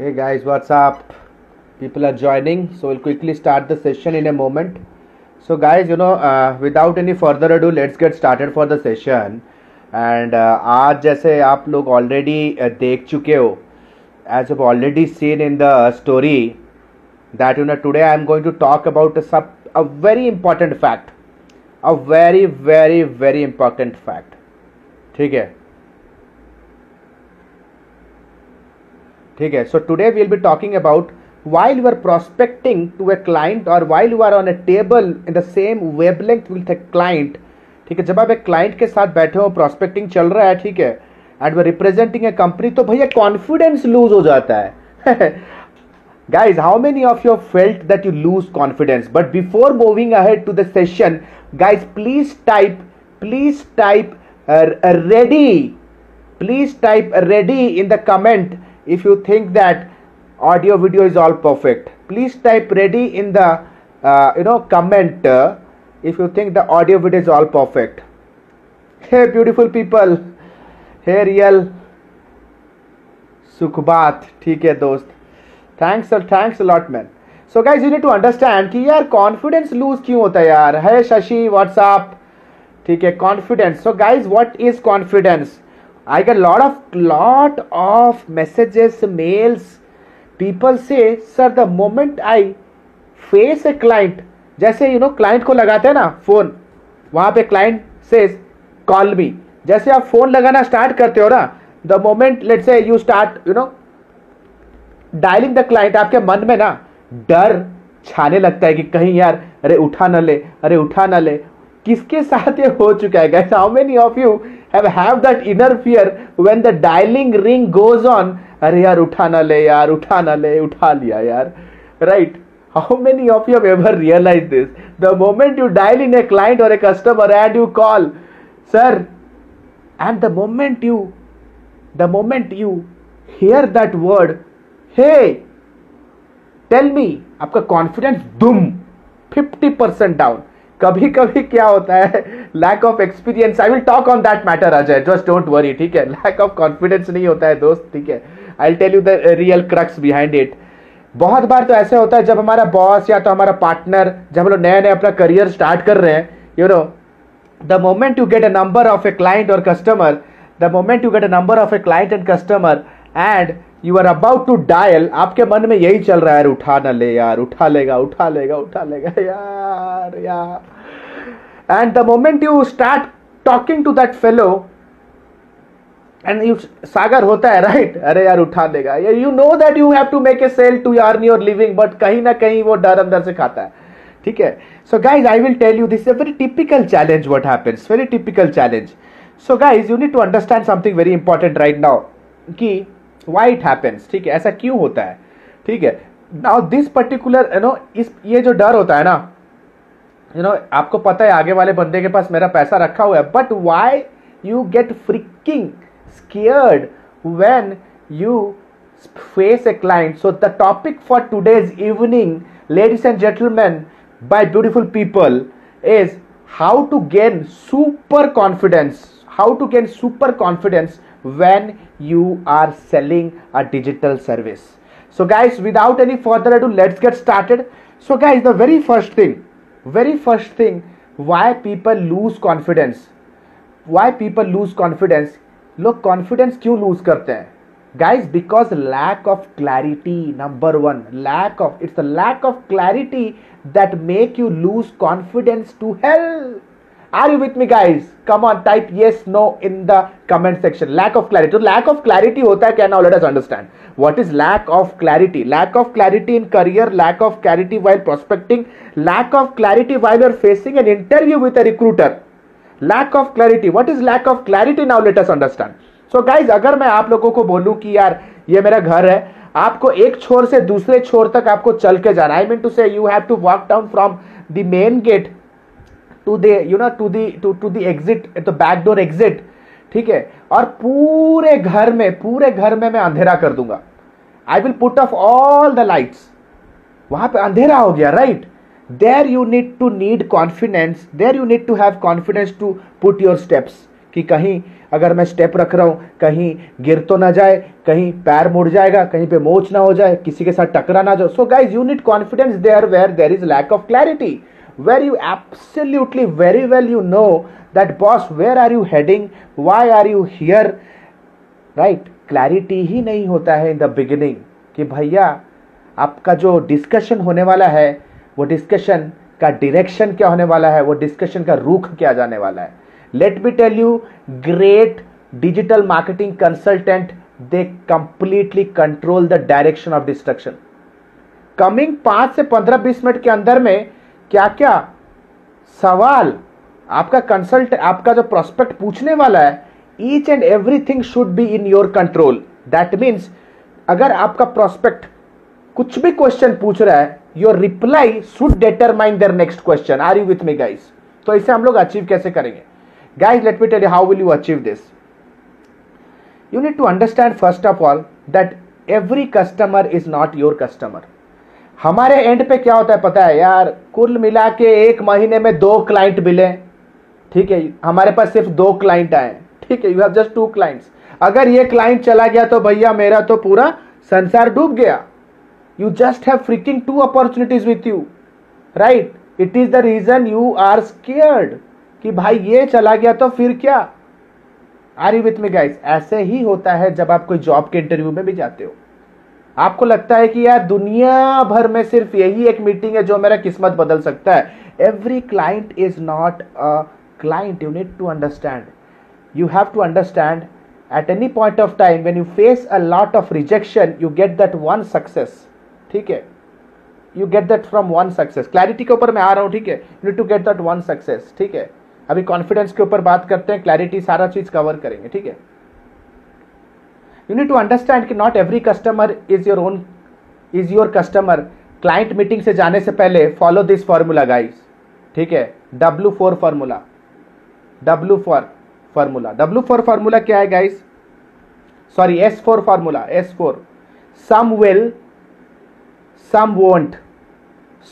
Hey guys, what's up? People are joining, so we'll quickly start the session in a moment. So guys, you know, uh, without any further ado, let's get started for the session. And uh, आज जैसे आप लोग already uh, देख चुके हो, as you've already seen in the story, that you know today I am going to talk about a, sub, a very important fact, a very very very important fact. ठीक है ठीक है? So today we will be talking about while you are prospecting to a client और while you are on a table in the same wavelength with a client ठीक है? जब आप एक क्लाइंट के साथ बैठे हो प्रोस्पेक्टिंग चल रहा है, ठीक है? And they representing a company तो भैया कॉन्फिडेंस लूज हो जाता है। Guys how many of your felt that you lose confidence but before moving ahead to the session guys please type please type ready please type ready in the comment if you think that audio video is all perfect please type ready in the uh, you know comment uh, if you think the audio video is all perfect hey beautiful people hey real सुखबात ठीक है दोस्त thanks thanks a lot man so guys you need to understand कि यार confidence lose क्यों होता है यार है शशि व्हाट्सअप ठीक है confidence so guys what is confidence I get lot of lot of messages mails people से sir the moment I face a client जैसे यू नो क्लाइंट को लगाते हैं ना फ़ोन वहाँ पे क्लाइंट से कॉल मी जैसे आप फ़ोन लगाना स्टार्ट करते हो ना the moment let's say you start you know dialing the client आपके मन में ना, डर छाने लगता है कि कहीं यार, अरे, उठा ना ले, अरे, उठा ना ले. किसके साथ ये हो चुका है guys how many of you have have that inner fear when the dialling ring goes on अरे यार उठा ना ले यार उठा ना ले उठा लिया यार right how many of you have ever realise this the moment you dial in a client और a customer and you call sir and the moment you the moment you hear that word hey tell me आपका confidence दुम 50 percent down कभी कभी क्या होता है? Lack of experience I will talk on that matter Ajay just don't worry ठीक है? Lack of confidence नहीं होता है, दोस्त, ठीक है? I tell you the real crux behind it बहुत बार तो ऐसे होता है, जब हमारा बॉस या तो हमारा पार्टनर जब हम लोग नया नए अपना करियर स्टार्ट कर रहे हैं you know the moment you get a number of a client और customer the moment you get a number of a client and customer and you are about to dial आपके मन में यही चल रहा है उठा ना ले, यार, उठा लेगा उठा लेगा उठा लेगा, यार यार। And the moment you start talking to that fellow and you सागर होता है राइट right? अरे यार, उठा लेगा। You know that you have to make a sale to earn your living but कहीं ना कहीं वो डर अंदर से खाता है। ठीक है? So guys I will tell you this a very typical challenge what happens very typical challenge so guys you need to understand something very important right now कि वाई इट हैपेंस ठीक है? ऐसा क्यों होता है? ठीक है? Now this particular you know is, ये जो डर होता है ना यू नो आपको पता है आगे वाले बंदे के पास मेरा पैसा रखा हुआ है but why you get freaking scared when you face a client so the topic for today's evening ladies and gentlemen by beautiful people is how to gain super confidence How to gain super confidence when you are selling a digital service. So, guys, without any further ado, let's get started. So, guys, the very first thing, very first thing, why people lose confidence, why people lose confidence लोग confidence क्यों loose करते हैं guys because lack of clarity number one lack of it's lack of clarity that make you lose confidence to help Are you with me guys come on type yes no in the comment section lack of clarity तो lack of clarity होता है now let us understand what is lack of clarity? Lack of clarity in career, lack of clarity while prospecting, lack of clarity while you're facing an interview with a recruiter. Lack of clarity what is lack of clarity now let us understand so guys अगर मैं आप लोगों को बोलूँ कि यार, ये मेरा घर है, आपको एक छोर से दूसरे छोर तक आपको चल के जाना I mean to say you have to walk down from the main gate to the you know to the to to the exit the back door exit ठीक है? और पूरे घर में, पूरे घर में मैं अंधेरा कर दूँगा। I will put off all the lights वहाँ पे अंधेरा हो गया right there you need to need confidence, there you need to have confidence to put your steps कि कहीं अगर मैं स्टेप रख रहा हूँ, कहीं गिर तो ना जाए, कहीं पैर मुड़ जाएगा, कहीं पे मोच ना हो जाए, किसी के साथ टकरा ना जाओ so guys you need confidence there where there is lack of clarity where you absolutely very well you know that boss where are you heading why are you here right clarity ही नहीं होता है in the beginning कि भैया, आपका जो discussion होने वाला है, वो डिस्कशन का डायरेक्शन क्या होने वाला है? वो डिस्कशन का रुख क्या जाने वाला है? Let me tell you great digital marketing consultant they completely control the direction of distraction coming पाँच से पंद्रह बीस मिनट के अंदर में क्या क्या सवाल आपका कंसल्ट आपका जो प्रोस्पेक्ट पूछने वाला है each and everything should be in your control that means अगर आपका प्रोस्पेक्ट कुछ भी क्वेश्चन पूछ रहा है your reply should determine their next question are you with me guys तो इसे हम लोग अचीव कैसे करेंगे? Guys let me tell you how will you achieve this you need to understand first of all that every customer is not your customer हमारे end पे क्या होता है पता है यार? कुल मिला के एक महीने में दो क्लाइंट मिले। ठीक है, हमारे पास सिर्फ़ दो क्लाइंट आए। ठीक है you have just two clients अगर ये क्लाइंट चला गया तो भैया मेरा तो पूरा संसार डूब गया। You just have freaking two opportunities with you right? It is the reason you are scared कि भाई ये चला गया तो फिर क्या? Are you with me guys ऐसे ही होता है जब आप कोई जॉब के इंटरव्यू में भी जाते हो। आपको लगता है कि यार दुनिया भर में सिर्फ़ यही एक मीटिंग है जो मेरा किस्मत बदल सकता है? Every client is not a client you need to understand you have to understand at any point of time when you face a lot of rejection you get that one success ठीक है? You get that from one success clarity के ऊपर मैं आ रहा हूँ, ठीक है? You need to get that one success ठीक है? अभी कॉन्फिडेंस के ऊपर बात करते हैं क्लैरिटी सारा चीज़ कवर करेंगे, ठीक है? यू नीड टू अंडरस्टैंड कि not every customer is your own is your customer client meeting से जाने से पहले फॉलो दिस फॉर्मूला गाइस ठीक है? W four formula W four formula W four formula क्या है guys sorry S four formula S four some will some won't.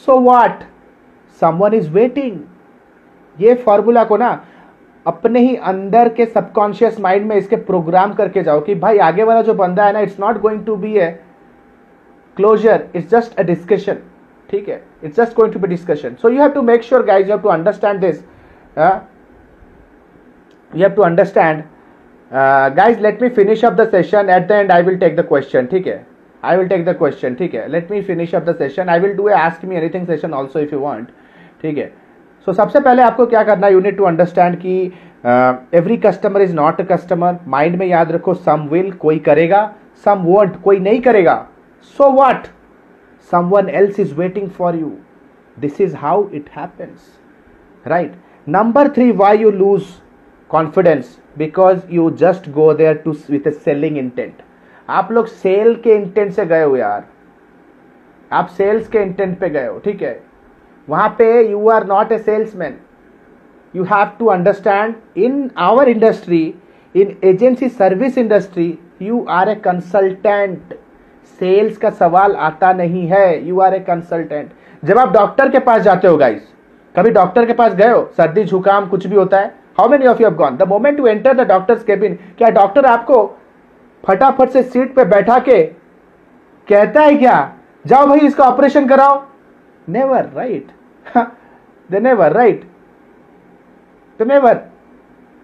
So what? Someone is waiting. ये formula को ना अपने ही अंदर के सबकॉन्शियस माइंड में इसके प्रोग्राम करके जाओ कि भाई आगे वाला जो बंदा है ना it's not going to be a closure it's just a discussion ठीक है? It's just going to be discussion so you have to make sure guys you have this you have to understand guys let me finish up the session at the end I will take the question ठीक है? I will take the question ठीक है? Let me finish up the session I will do a ask me anything session also if you want ठीक है? So, सबसे पहले आपको क्या करना है? Need to understand कि every customer is not a customer mind में याद रखो सम विल कोई करेगा सम वॉन्ट कोई नहीं करेगा। So what someone else is waiting for you this is how it happens right number three why you lose confidence because you just go there to with a selling intent आप लोग cell के intent से गए हो यार। आप sales के intent पे गए हो, ठीक है? वहाँ पे you are not a salesman you have to understand in our industry in agency service industry you are a consultant sales का सवाल आता नहीं है. यू आर ए कंसल्टेंट जब आप डॉक्टर के पास जाते हो गाइस कभी डॉक्टर के पास गए हो, सर्दी, जुकाम, कुछ भी होता है how many of you have gone the moment you enter the doctor's cabin क्या डॉक्टर आपको फटाफट से सीट पे बैठा के कहता है क्या? जाओ भाई, इसका ऑपरेशन कराओ. Never right they never, right? They never.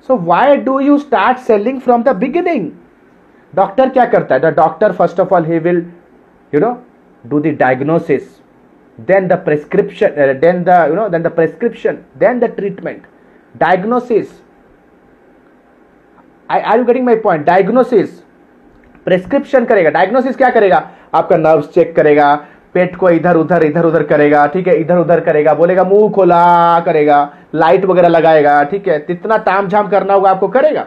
So, why do you start selling from the doctor क्या करता है the doctor first of all he will you know do the diagnosis then the prescription then the you know then the prescription then the treatment diagnosis I are you getting my point diagnosis prescription करेगा diagnosis क्या करेगा आपका nerve check करेगा पेट को इधर उधर इधर उधर करेगा, ठीक है, इधर उधर करेगा, बोलेगा, मुँह खोला करेगा, लाइट वगैरह लगाएगा, ठीक है, जितना टाम झाम करना होगा आपको करेगा।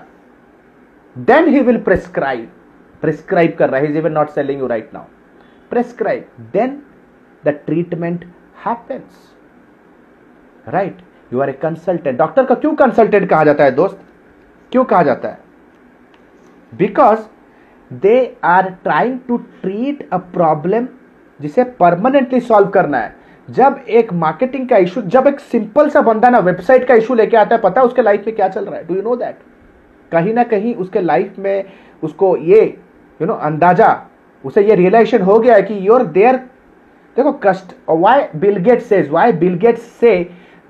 Then he will prescribe prescribe कर रहा है not selling you right now prescribe then the treatment happens right you are a consultant doctor का क्यों कंसल्टेंट कहा जाता है, दोस्त? क्यों कहा जाता है? Because they are trying to treat a problem जिसे परमानेंटली सॉल्व करना है। जब एक मार्केटिंग का इशू जब एक सिंपल सा बंदा ना वेबसाइट का इशू लेके आता है पता है उसके लाइफ में क्या चल रहा है? डू यू नो दैट कहीं ना कहीं उसके लाइफ में उसको ये यू you नो know, अंदाज़ा उसे ये रियलाइजेशन हो गया है कि योर देयर देखो कस्ट why Bill Gates says why Bill Gates say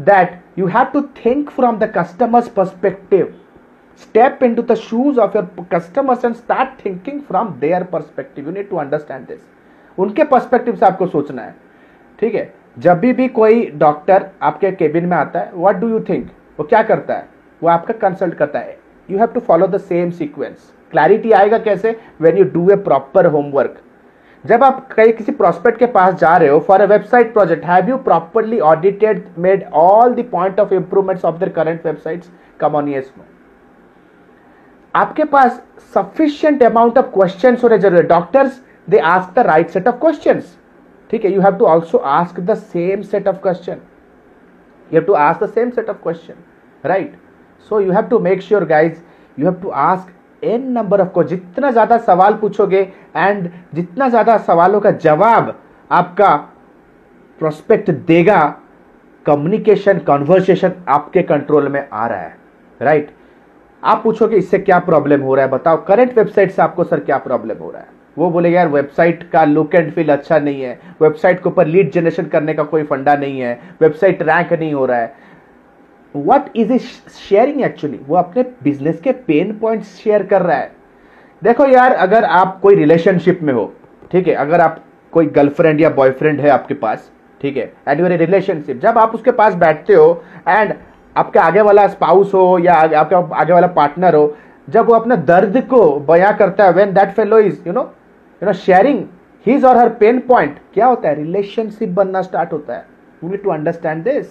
that you have to think from the customer's perspective step into the shoes of your customers and start thinking from their perspective. You need to understand this. उनके perspective से आपको सोचना है। ठीक है? जब भी भी कोई डॉक्टर आपके केबिन में आता है व्हाट डू यू थिंक वो क्या करता है? वो आपका कंसल्ट करता है। You have to follow the same sequence clarity आएगा कैसे? When you do a proper homework जब आप कहीं किसी प्रोस्पेक्ट के पास जा रहे हो for a website project have you properly audited made all the point of improvements of their current websites come on yes no आपके पास सफिशियंट अमाउंट ऑफ़ क्वेश्चन होने ज़रूरी है। Doctors they ask the right set of question ठीक है you have to also ask the same set of question you have to ask the same set of question right so you have to make sure guys you have to ask an number of को जितना ज़्यादा सवाल पूछोगे and जितना ज़्यादा सवालों का जवाब आपका प्रोस्पेक्ट देगा कम्युनिकेशन कॉन्वर्सेशन आपके कंट्रोल में आ रहा है राइट right? आप पूछोगे, इससे क्या प्रॉब्लम हो रहा है? बताओ करंट वेबसाइट से आपको, सर, क्या प्रॉब्लम हो रहा है? वो बोले, यार वेबसाइट का लुक एंड फील अच्छा नहीं है। वेबसाइट के ऊपर लीड जनरेशन करने का कोई फंडा नहीं है। वेबसाइट रैंक नहीं हो रहा है। What is is sharing actually वो अपने बिज़नेस के पेन पॉइंट शेयर कर रहा है। देखो यार, अगर आप कोई रिलेशनशिप में हो, ठीक है, अगर आप कोई गर्लफ्रेंड या बॉयफ्रेंड है आपके पास, ठीक है एंड यूर रिलेशनशिप जब आप उसके पास बैठते हो एंड आपके आगे वाला स्पाउस हो, या आपका आगे वाला पार्टनर हो, जब वो अपने दर्द को बयां करता है when that fellow is you know you know sharing his or her pain point क्या होता है? रिलेशनशिप बनना स्टार्ट होता है। You need to understand this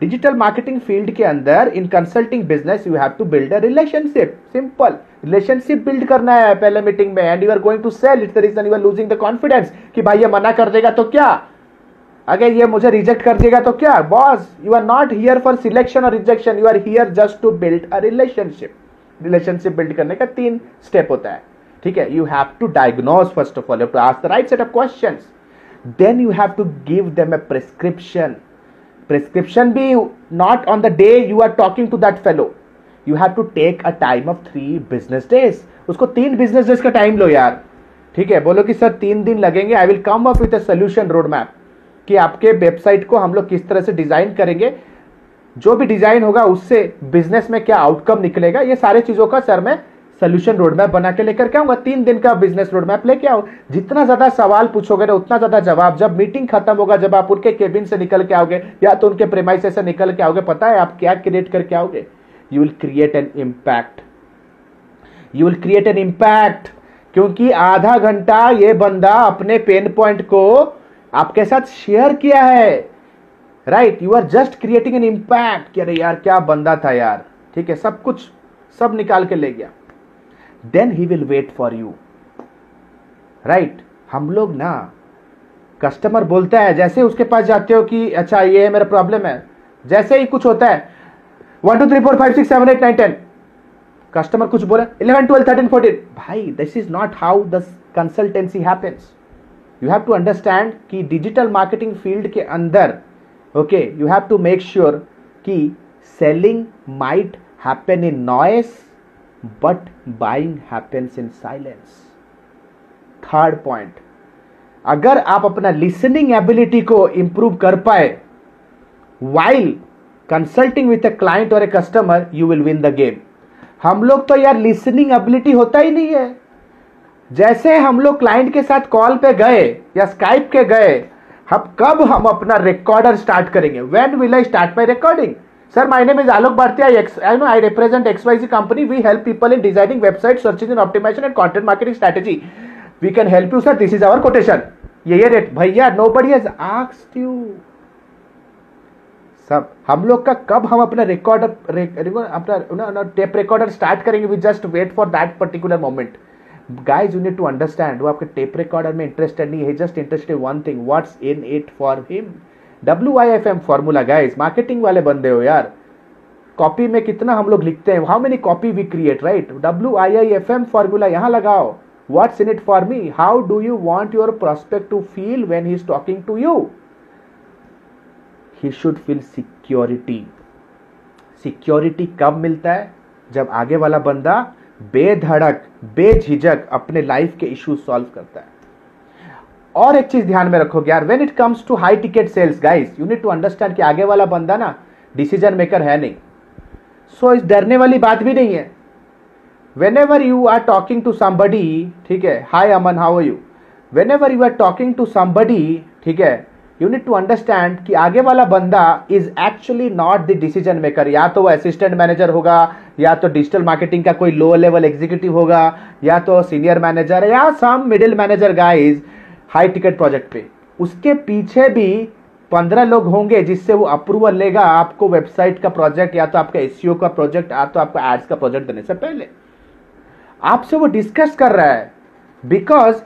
digital marketing field के अंदर in consulting business you have to build a relationship simple relationship build करना है पहले मीटिंग में and you are going to sell it the reason you are losing the confidence कि भाई ये मना कर देगा तो क्या? अगर ये मुझे रिजेक्ट कर देगा तो क्या? Boss you are not here for selection और rejection you are here just to build a relationship relationship build करने का तीन स्टेप होता है। ठीक है? You have to diagnose first of all to ask the right set of question then you have to give them a prescription prescription भी not on the day you are talking to that fellow you have to take a time of three business days उसको तीन business days का time लो यार। ठीक है? बोलो कि, सर, तीन दिन लगेंगे। I will come up with a solution road map कि आपके वेबसाइट को हम लोग किस तरह से डिज़ाइन करेंगे। जो भी डिज़ाइन होगा, उससे बिज़नेस में क्या आउटकम निकलेगा, ये सारे चीज़ों का, सर, मैं सोल्यूशन रोडमैप बना के लेकर के आऊँगा। तीन दिन का बिज़नेस रोडमैप लेके आओ जितना ज़्यादा सवाल पूछोगे ना, उतना ज़्यादा जवाब। जब मीटिंग खत्म होगा, जब आप उनके केबिन से निकल के आओगे, या तो उनके प्रेमाइस से निकल के आओगे, पता है आप क्या क्रिएट करके आओगे? You will create an impact you will create an impact क्योंकि आधा घंटा ये बंदा अपने पेन पॉइंट को आपके साथ शेयर किया है। Right you are just creating an impact अरे यार, क्या बंदा था यार। ठीक है, सब कुछ, सब निकाल के ले गया। Then he will wait for you right हम लोग ना कस्टमर बोलता है, जैसे उसके पास जाते हो कि अच्छा ये है मेरा प्रॉब्लम है। जैसे ही कुछ होता है one two three four five six seven eight nine ten customer कुछ बोला इलेवन ट्वेल्व थर्टीन फोर्टीन भाई this is not how the consultancy happens you have to understand कि डिजिटल मार्केटिंग फ़ील्ड के अंदर okay you have to make sure कि selling might happen in noise but buying happens in silence third point अगर आप अपना listening ability को improve कर पाए while consulting with a client और a customer you will win the game हम लोग तो यार लिसनिंग एबिलिटी होता ही नहीं है। जैसे हम लोग क्लाइंट के साथ कॉल पे गए या स्काइप के गए, हम कब हम अपना रिकॉर्डर स्टार्ट करेंगे? When will I start my recording sir my name is Alok Bharti I know I represent XYZ company we help people in designing website search in optimization and content marketing strategy we can help you sir this is our quotation ये ये rate भैया nobody has asked you सब हम लोग का कब हम अपना रिकॉर्डर अपना टेप रिकॉर्डर स्टार्ट करेंगे? We just wait for that particular moment guys you need to understand वो आपके टेप रिकॉर्डर में इंटरेस्टेड नहीं है. Just interested one thing what's in it for him W I F M formula guys marketing वाले बंदे हो यार। Copy में कितना हम लोग लिखते हैं? How many copy we create right W I I F M formula यहाँ लगाओ। What's in it for me how do you want your prospect to feel when he is talking to you he should feel security security कब मिलता है? जब आगे वाला बंदा बेधड़क, बेझिझक अपने लाइफ के इश्यूज़ सॉल्व करता है। और एक चीज़ ध्यान में रखोगे यार when it comes to high ticket sales guys you need to understand कि आगे वाला बंदा ना डिसीज़न मेकर है नहीं। सो so, इस डरने वाली बात भी नहीं है। Whenever you are talking to somebody ठीक है hi Aman how are you whenever you are talking to somebody ठीक है यू नीड टू अंडरस्टैंड कि आगे वाला बंदा is actually not the decision maker या तो वो असिस्टेंट मैनेजर होगा या तो डिजिटल मार्केटिंग का कोई लो लेवल एग्जीक्यूटिव होगा या तो सीनियर मैनेजर या some middle manager guys high ticket project पे। उसके पीछे भी पंद्रह लोग होंगे जिससे वो अप्रूवल लेगा आपको वेबसाइट का प्रोजेक्ट या तो आपका एस का प्रोजेक्ट या तो आपका एड्स का प्रोजेक्ट देने से पहले। आपसे वो डिस्कस कर रहा है। बिकॉज़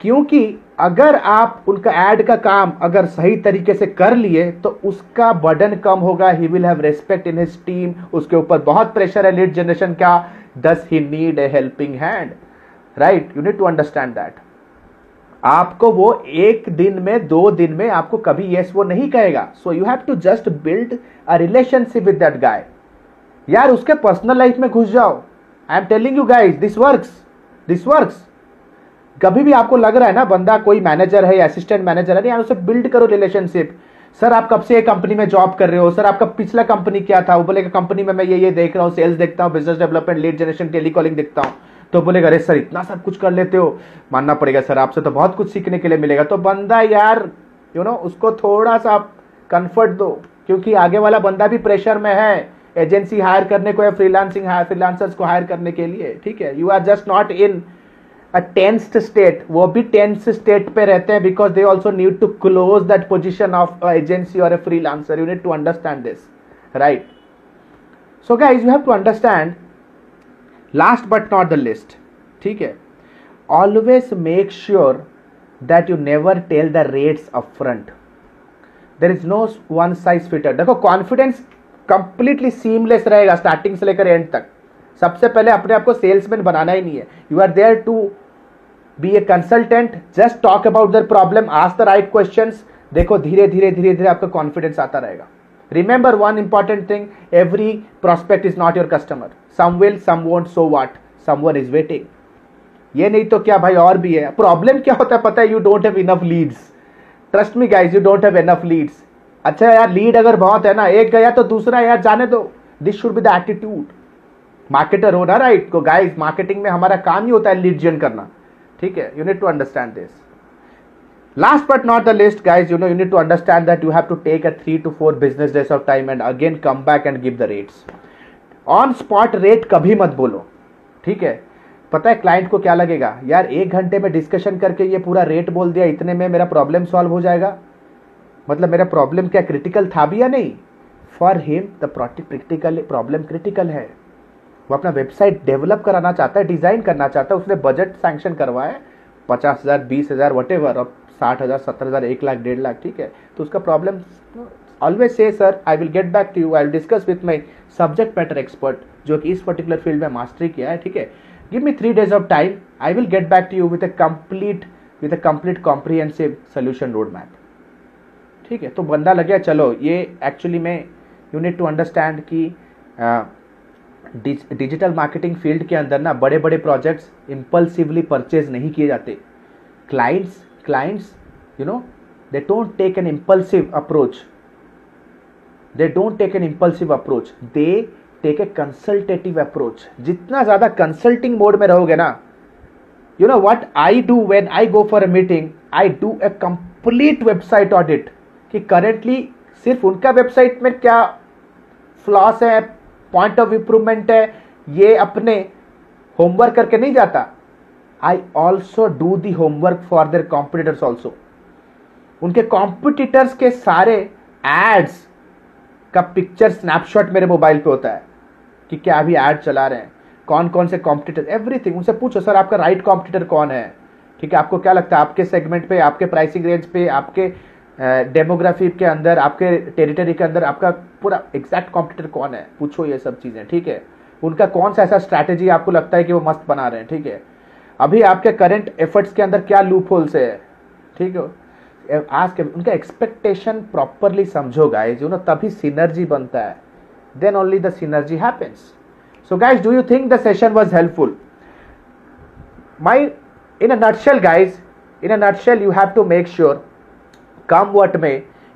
क्योंकि अगर आप उनका एड का काम अगर सही तरीके से कर लिए तो उसका बर्डन कम होगा। He will have respect in his team उसके ऊपर बहुत प्रेशर है। लीड जनरेशन का। Thus he need a helping hand right you need to understand that आपको वो एक दिन में, दो दिन में आपको कभी यस वो नहीं कहेगा। So you have to just build a relationship with that guy यार, उसके पर्सनल लाइफ में घुस जाओ। I am telling you guys this work this work कभी भी आपको लग रहा है ना, बंदा कोई मैनेजर है असिस्टेंट मैनेजर है, यार, उसे बिल्ड करो रिलेशनशिप सर, आप कब से एक कंपनी में जॉब कर रहे हो? सर, आपका पिछला कंपनी क्या था? वो बोलेगा कंपनी में मैं ये ये देख रहा हूँ सेल्स देखता हूँ business development lead generation telecalling देखता हूँ। तो बोलेगा, अरे सर, इतना सब कुछ कर लेते हो। मानना पड़ेगा, सर, आपसे तो बहुत कुछ सीखने के लिए मिलेगा। तो बंदा यार यू नो उसको थोड़ा सा आप कंफर्ट दो, क्योंकि आगे वाला बंदा भी प्रेशर में है एजेंसी हायर करने को या फ्रीलांसिंग हायर फ्रीलांसर्स को हायर करने के लिए, ठीक है? You are just not in a tensed state वो भी टेंस स्टेट पे रहते हैं because they also need to close that position of agency और a freelancer you need to understand this right so guys you have to understand last but not the least ठीक है? Always make sure that you never tell the rates up front there is no one size fitter देखो confidence completely seamless रहेगा starting से लेकर and तक। सबसे पहले अपने आप को सेल्समैन बनाना ही नहीं है। You are there to be a consultant just talk about their problem ask the right question देखो धीरे धीरे धीरे धीरे आपका कॉन्फिडेंस आता रहेगा। One important thing every prospect is not your customer some will some won't so what someone is waiting ये नहीं तो क्या भाई और भी है? प्रॉब्लम क्या होता है पता है? You don't have enough leads trust me guys you don't have enough leads अच्छा यार लीड अगर बहुत है ना, एक गया तो दूसरा यार जाने दो। This should be the attitude marketer हो ना राइट को गाइज़ मार्केटिंग में हमारा काम ही होता है लीड जन करना। ठीक है? You need to understand this Last but not the least, guys, you know, you need to understand that you have to take a three to four business days of time and again come back and give the rates. On spot rate कभी मत बोलो ठीक है? पता है client को क्या लगेगा? यार एक घंटे में डिस्कशन करके ये पूरा रेट बोल दिया इतने में मेरा प्रॉब्लम सॉल्व हो जाएगा। मतलब मेरा प्रॉब्लम क्या क्रिटिकल था भी या नहीं? For him the practical problem critical है। वो अपना वेबसाइट डेवलप कराना चाहता है डिज़ाइन करना चाहता है उसने बजट सैंक्शन करवाया पचास हज़ार बीस हज़ार वट एवर अब साठ हज़ार, सत्तर हज़ार, एक लाख, डेढ़ लाख, ठीक है? तो उसका प्रॉब्लम ऑलवेज से sir I will get back to you I will discuss with my subject matter expert जो कि इस पर्टिकुलर फ़ील्ड में मास्टरी किया है, ठीक है? Give me three days of time I will get back to you with a complete with a complete comprehensive solution road map ठीक है? तो बंदा लगे चलो, ये एक्चुअली में यू नीड टू अंडरस्टैंड कि डिजिटल मार्केटिंग फ़ील्ड के अंदर ना बड़े बड़े प्रोजेक्ट्स इंपल्सिवली परचेज नहीं किए जाते। Clients clients you know they don't take an impulsive approach they don't take an impulsive approach they take a consultative approach जितना ज़्यादा consulting mode में रहोगे ना you know what I do when I go for a meeting I do a complete website audit कि currently सिर्फ़ उनका website में क्या फ्लॉस है पॉइंट ऑफ़ इंप्रूवमेंट है ये अपने होमवर्क करके नहीं जाता I also do the homework for their competitors also उनके कॉम्पिटिटर्स के सारे एड्स का पिक्चर स्नैपशॉट मेरे मोबाइल पे होता है कि क्या अभी एड चला रहे हैं। कौन कौन से कॉम्पिटिटर एवरीथिंग उनसे पूछो, सर, आपका राइट कॉम्पिटिटर कौन है? ठीक है, आपको क्या लगता है? आपके सेगमेंट पे, आपके प्राइसिंग रेंज पे, आपके डेमोग्राफी के अंदर, आपके टेरिटरी के अंदर आपका पूरा एग्जैक्ट कॉम्पिटिटर कौन है? पूछो ये सब चीज़ें, ठीक है? उनका कौन सा ऐसा स्ट्रैटेजी आपको लगता है कि वो मस्त बना रहे हैं, ठीक है? अभी आपके करंट एफर्ट्स के अंदर क्या लूप होल्स है? ठीक है? आज के उनका एक्सपेक्टेशन प्रॉपरली समझो गाइज़ यू नो तभी सीनर्जी बनता है. Then only the synergy happens so guys do you think the session was helpful my in a nutshell guys in a nutshell you have to make sure come what may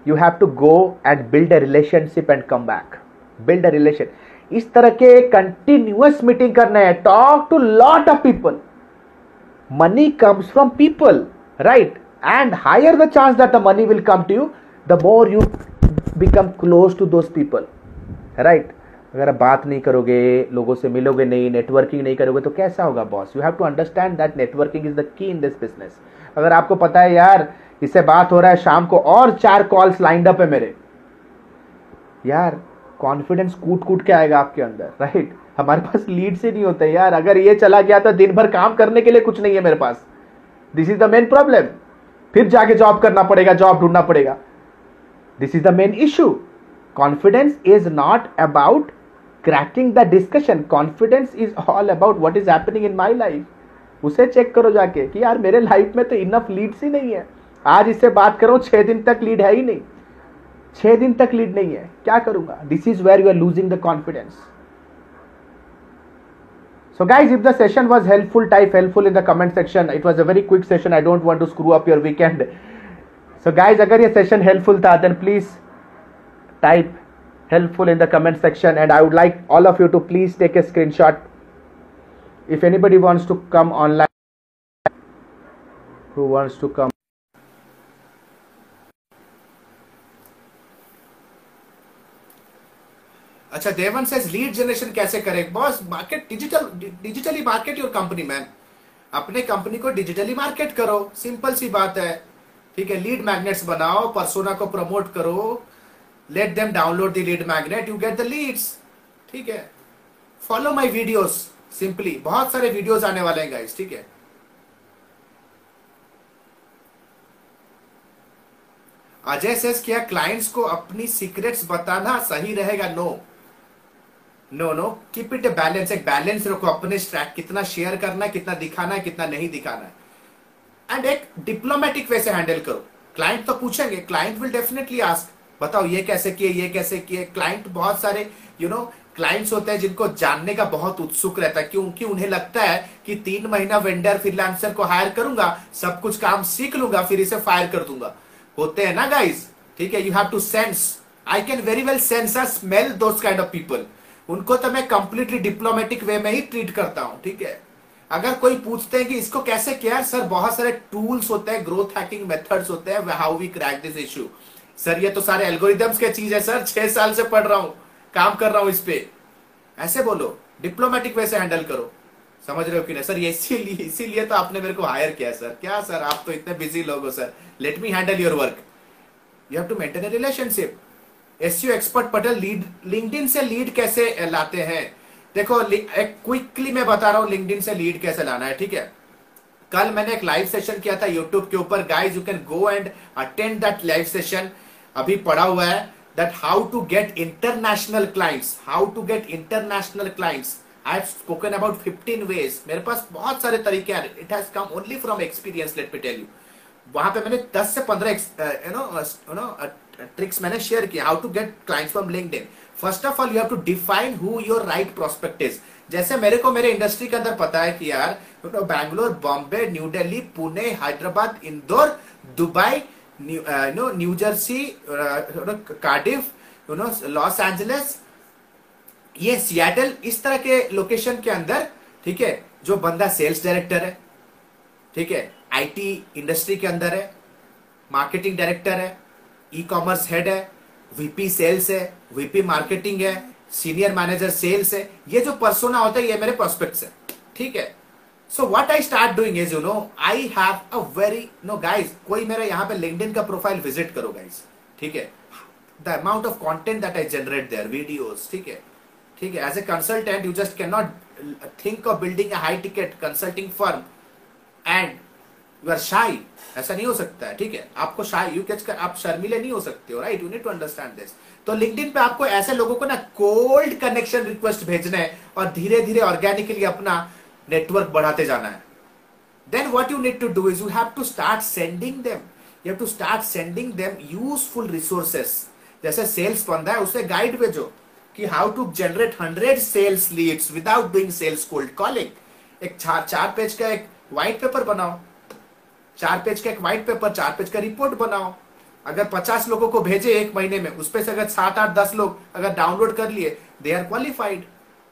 you have to go and build a relationship and come back build a relation इस तरह के continuous meeting करना है. Talk to lot of people money comes from people, right? And higher the chance that the money will come to you, the more you become close to those people, right? अगर आप बात नहीं करोगे, लोगों से मिलोगे नहीं नेटवर्किंग नहीं करोगे तो कैसा होगा boss you have to understand that networking is the key in this business अगर आपको पता है, यार, इससे बात हो रहा है, शाम को और चार कॉल्स लाइंड अप है मेरे। यार कॉन्फिडेंस कूट कूट के आएगा आपके अंदर राइट हमारे पास लीड से नहीं होता यार। अगर ये चला गया तो दिन भर काम करने के लिए कुछ नहीं है मेरे पास। This is the main problem फिर जाके जॉब करना पड़ेगा जॉब ढूंढना पड़ेगा। This is the main issue confidence is not about cracking the discussion confidence is all about what is happening in my life उसे चेक करो जाके कि यार मेरे लाइफ में तो इनफ लीड्स ही नहीं है। आज इससे बात करो छह दिन तक लीड है ही नहीं। छह दिन तक लीड नहीं है। क्या करूँगा? This is where you are losing the confidence So guys, if the session was helpful, type helpful in the comment section. It was a very quick session. I don't want to screw up your weekend. So guys, अगर ये session helpful था, then please type helpful in the comment section. And I would like all of you to please take a screenshot. If anybody wants to come online, who wants to come. अच्छा देवन says lead generation कैसे करें? Boss market digital digitally market your company man अपने company को digitally market करो। Simple सी बात है। ठीक है लीड मैग्नेट्स बनाओ परसोना को प्रमोट करो। Let them download the lead magnet you get the leads ठीक है। फॉलो माय वीडियोस सिंपली बहुत सारे वीडियोस आने वाले हैं गाइस ठीक है। अजय सेस क्या क्लाइंट्स को अपनी सीक्रेट्स बताना सही रहेगा? No no. No no keep it a balance एक बैलेंस रखो अपने स्ट्रैक कितना शेयर करना है कितना दिखाना है कितना नहीं दिखाना है एंड एक डिप्लोमेटिक वे से हैंडल करो क्लाइंट तो पूछेंगे क्लाइंट विल डेफिनेटली आस्क बताओ ये कैसे किए ये कैसे किए क्लाइंट बहुत सारे यू नो क्लाइंट्स होते हैं जिनको जानने का बहुत उत्सुक रहता है क्योंकि उन्हें लगता है कि तीन महीना वेंडर फ्रीलांसर को हायर करूँगा सब कुछ काम सीख लूँगा फिर इसे फायर कर दूँगा होते हैं ना गाइज़ ठीक है you have to sense I can very well sense a smell those kind of people उनको तो मैं कंप्लीटली डिप्लोमेटिक वे में ही ट्रीट करता हूँ, ठीक है? अगर कोई पूछते हैं कि इसको कैसे किया सर, बहुत सारे टूल्स होते हैं ग्रोथ हैकिंग मेथड्स होते हैं how we crack this issue sir, ये तो सारे एल्गोरिदम्स के चीज़ है, सर, छह साल से पढ़ रहा हूँ, काम कर रहा हूँ इस पे। ऐसे बोलो डिप्लोमेटिक वे से हैंडल करो। समझ रहे हो कि नहीं? सर इसीलिए इसीलिए तो आपने मेरे को हायर किया, सर। क्या, सर, आप तो इतने बिज़ी लोग हो, sir. Let me handle your work you have to maintain a relationship SU expert Patel lead LinkedIn से लीड कैसे लाते हैं? देखो एक क्विकली मैं बता रहा हूँ लिंक्डइन से लीड कैसे लाना है, ठीक है? कल मैंने एक लाइव सेशन किया था यूट्यूब के ऊपर। Guys you can go and attend that live session अभी पड़ा हुआ है that how to get international clients how to get international clients I have spoken about 15 ways मेरे पास बहुत सारे तरीके हैं। It has come only from experience let me tell you वहाँ पे मैंने 10 से 15 you know you know tricks मैंने शेयर किया how to get clients from LinkedIn first of all you have to define who your right prospect is जैसे मेरे को मेरे इंडस्ट्री के अंदर पता है कि यार Bangalore Bombay New Delhi Pune Hyderabad Indore Dubai no New Jersey Cardiff you know Los Angeles ये सियाटल इस तरह के लोकेशन के अंदर, ठीक है, जो बंदा सेल्स डायरेक्टर है, ठीक है आईटी इंडस्ट्री के अंदर है मार्केटिंग डायरेक्टर है ई कॉमर्स हेड है वीपी सेल्स है वीपी मार्केटिंग है सीनियर मैनेजर सेल्स है। ये जो परसोना होता है, ये मेरे प्रोस्पेक्ट्स है। ठीक है? So what I start doing is you know I have a very no guys कोई मेरा यहाँ पे लिंक्डइन का प्रोफ़ाइल विज़िट करो गाइस ठीक है? The amount of content that I generate there videos ठीक है? ठीक है? As a consultant you just can not think of building a high ticket consulting firm and you are shy ऐसा नहीं हो सकता है, ठीक है? आपको शाई यू कैच कर, आप शर्मिले नहीं हो सकते हो right you need to understand this तो लिंक्डइन पे आपको ऐसे लोगों को ना कोल्ड कनेक्शन रिक्वेस्ट भेजना है और धीरे धीरे ऑर्गेनिकली अपना नेटवर्क बढ़ाते जाना है। Then what you need to do is you have to start sending them you have to start sending them useful resources जैसे सेल्स बंदा है, उसे गाइड भेजो कि how to generate hundred sales leads without doing sales cold calling एक चार चार page का एक व्हाइट पेपर बनाओ। चार पेज का एक व्हाइट पेपर चार पेज का रिपोर्ट बनाओ। अगर पचास लोगों को भेजे एक महीने में उसपे से अगर सात, आठ, दस लोग अगर डाउनलोड कर लिए दे आर क्वालिफाइड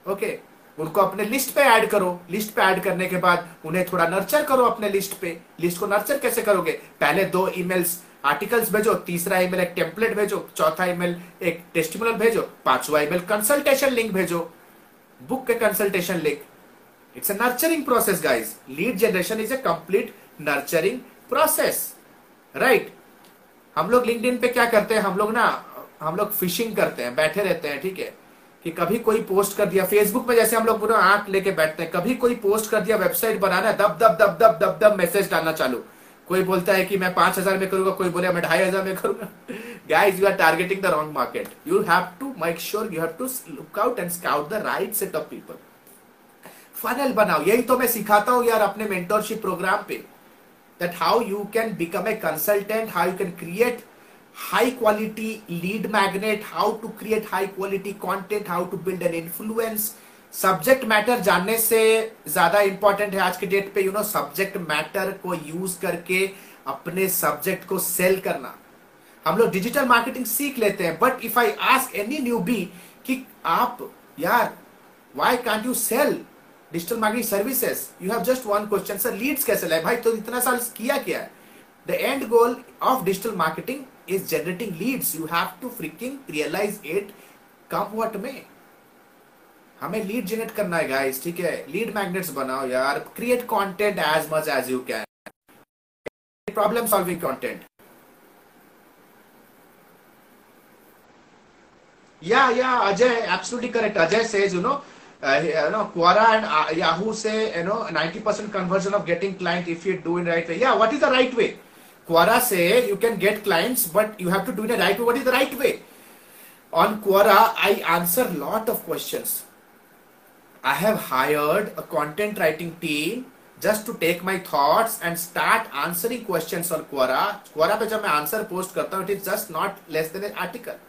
ओके उनको अपने लिस्ट पे ऐड करो। लिस्ट पे ऐड करने के बाद उन्हें थोड़ा नर्चर करो अपने लिस्ट पे। लिस्ट को नर्चर कैसे करोगे? पहले दो ईमेल्स आर्टिकल्स भेजो, तीसरा ईमेल एक टेम्पलेट भेजो, चौथा ईमेल एक टेस्टिमोनियल भेजो, पांचवा ईमेल कंसल्टेशन लिंक भेजो। बुक के consultation link it's a nurturing process guys lead generation is a complete nurturing process right हम लोग लिंक्डइन पे क्या करते हैं? हम लोग ना, हम लोग फिशिंग करते हैं, बैठे रहते हैं, ठीक है? कि कभी कोई पोस्ट कर दिया फेसबुक में जैसे हम लोग पूरा आँख लेके बैठते हैं, कभी कोई पोस्ट कर दिया वेबसाइट बनाना दब दब दब दब दब दब मैसेज डालना चालू। कोई बोलता है कि मैं पाँच हज़ार में करूँगा, कोई बोले, मैं ढाई हज़ार में करूँगा। Guys you are targeting the wrong market you have to make sure you have to look out and scout the right set of people funnel बनाओ। यही तो मैं सिखाता हूँ यार अपने मेंटरशिप प्रोग्राम पे। That how you can become a consultant how you can create high quality lead magnet, how to create high quality content, how to build an influence. Subject matter जानने से ज़्यादा इंपॉर्टेंट है आज के date पे you know subject matter को use करके अपने सब्जेक्ट को सेल करना। हम लोग डिजिटल मार्केटिंग सीख लेते हैं but if I ask any newbie कि आप, यार why can't you sell digital marketing services you have just one question sir leads कैसे लाए? भाई तो इतना साल किया क्या है? The end goal of digital marketing is generating leads. You have to freaking realize it. कब वट में हमें लीड जनरेट करना है गाइस ठीक है? लीड मैग्नेट्स बनाओ यार. Create content as much as you can problem solving content yeah ajay absolutely correct. Ajay says you know uh, you know quora and uh, yahoo say you know 90% conversion of getting client if you do it right way yeah what is the right way Quora say you can get clients, but you have to do it the right way. What is the right way? On Quora, I answer lot of questions. I have hired a content writing team just to take my thoughts and start answering questions on Quora. Quora पे जब मैं answer post करता हूँ, it is just not less than an article.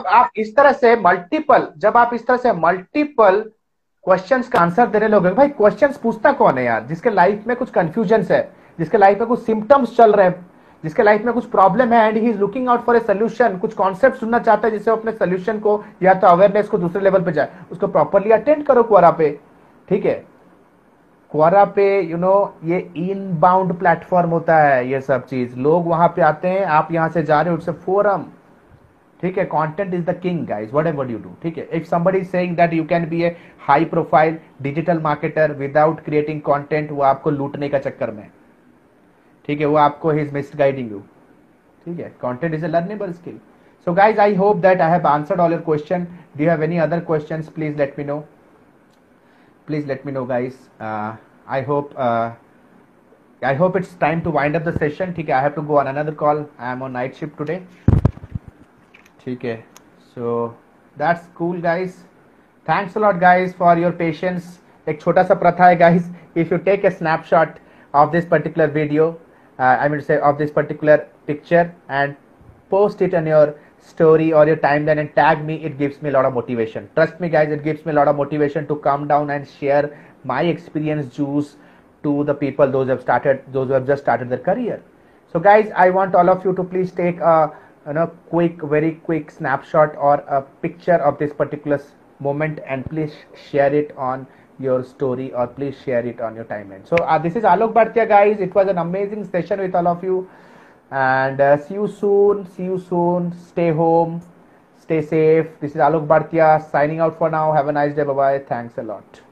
आप इस तरह से multiple जब आप इस तरह से मल्टीपल क्वेश्चन का आंसर देने लोगे, भाई क्वेश्चंस पूछता कौन है यार? जिसके लाइफ में कुछ कंफ्यूजन है, जिसके लाइफ में कुछ सिम्टम्स चल रहे हैं, जिसके लाइफ में कुछ प्रॉब्लम है and he is looking out for a solution कुछ कॉन्सेप्ट सुनना चाहता है जिससे अपने सोल्यूशन को या तो अवेयरनेस को दूसरे लेवल पे जाए, उसको प्रॉपरली अटेंड करो क्वारा पे। ठीक है? क्वारा पे यू नो ये इन बाउंड प्लेटफॉर्म होता है, ये सब चीज़। लोग वहाँ पे आते हैं, आप यहाँ से जा रहे हो फोरम ठीक है content is the king guys whatever you do ठीक है if somebody saying that you can be a high profile digital marketer without creating content वो आपको लूटने का चक्कर में ठीक है वो आपको ही मिस गाइडिंग यू ठीक है content is a learnable skill so guys i hope that i have answered all your question do you have any other questions please let me know please let me know guys uh, i hope uh, i hope it's time to wind up the session okay i have to go on another call i am on night shift today okay so that's cool guys thanks a lot guys for your patience एक छोटा सा प्रथा है guys if you take a snapshot of this particular video uh, I mean to say of this particular picture and post it on your story or your timeline and tag me it gives me a lot of motivation trust me guys it gives me a lot of motivation to come down and share my experience juice to the people those who have started those who have just started their career so guys i want all of you to please take a you know quick very quick snapshot or a picture of this particular moment and please share it on your story or please share it on your timeline. So uh, this is Alok Bhartia guys. It was an amazing session with all of you and uh, see you soon. See you soon. Stay home. Stay safe. This is Alok Bhartia signing out for now. Have a nice day. Bye bye. Thanks a lot.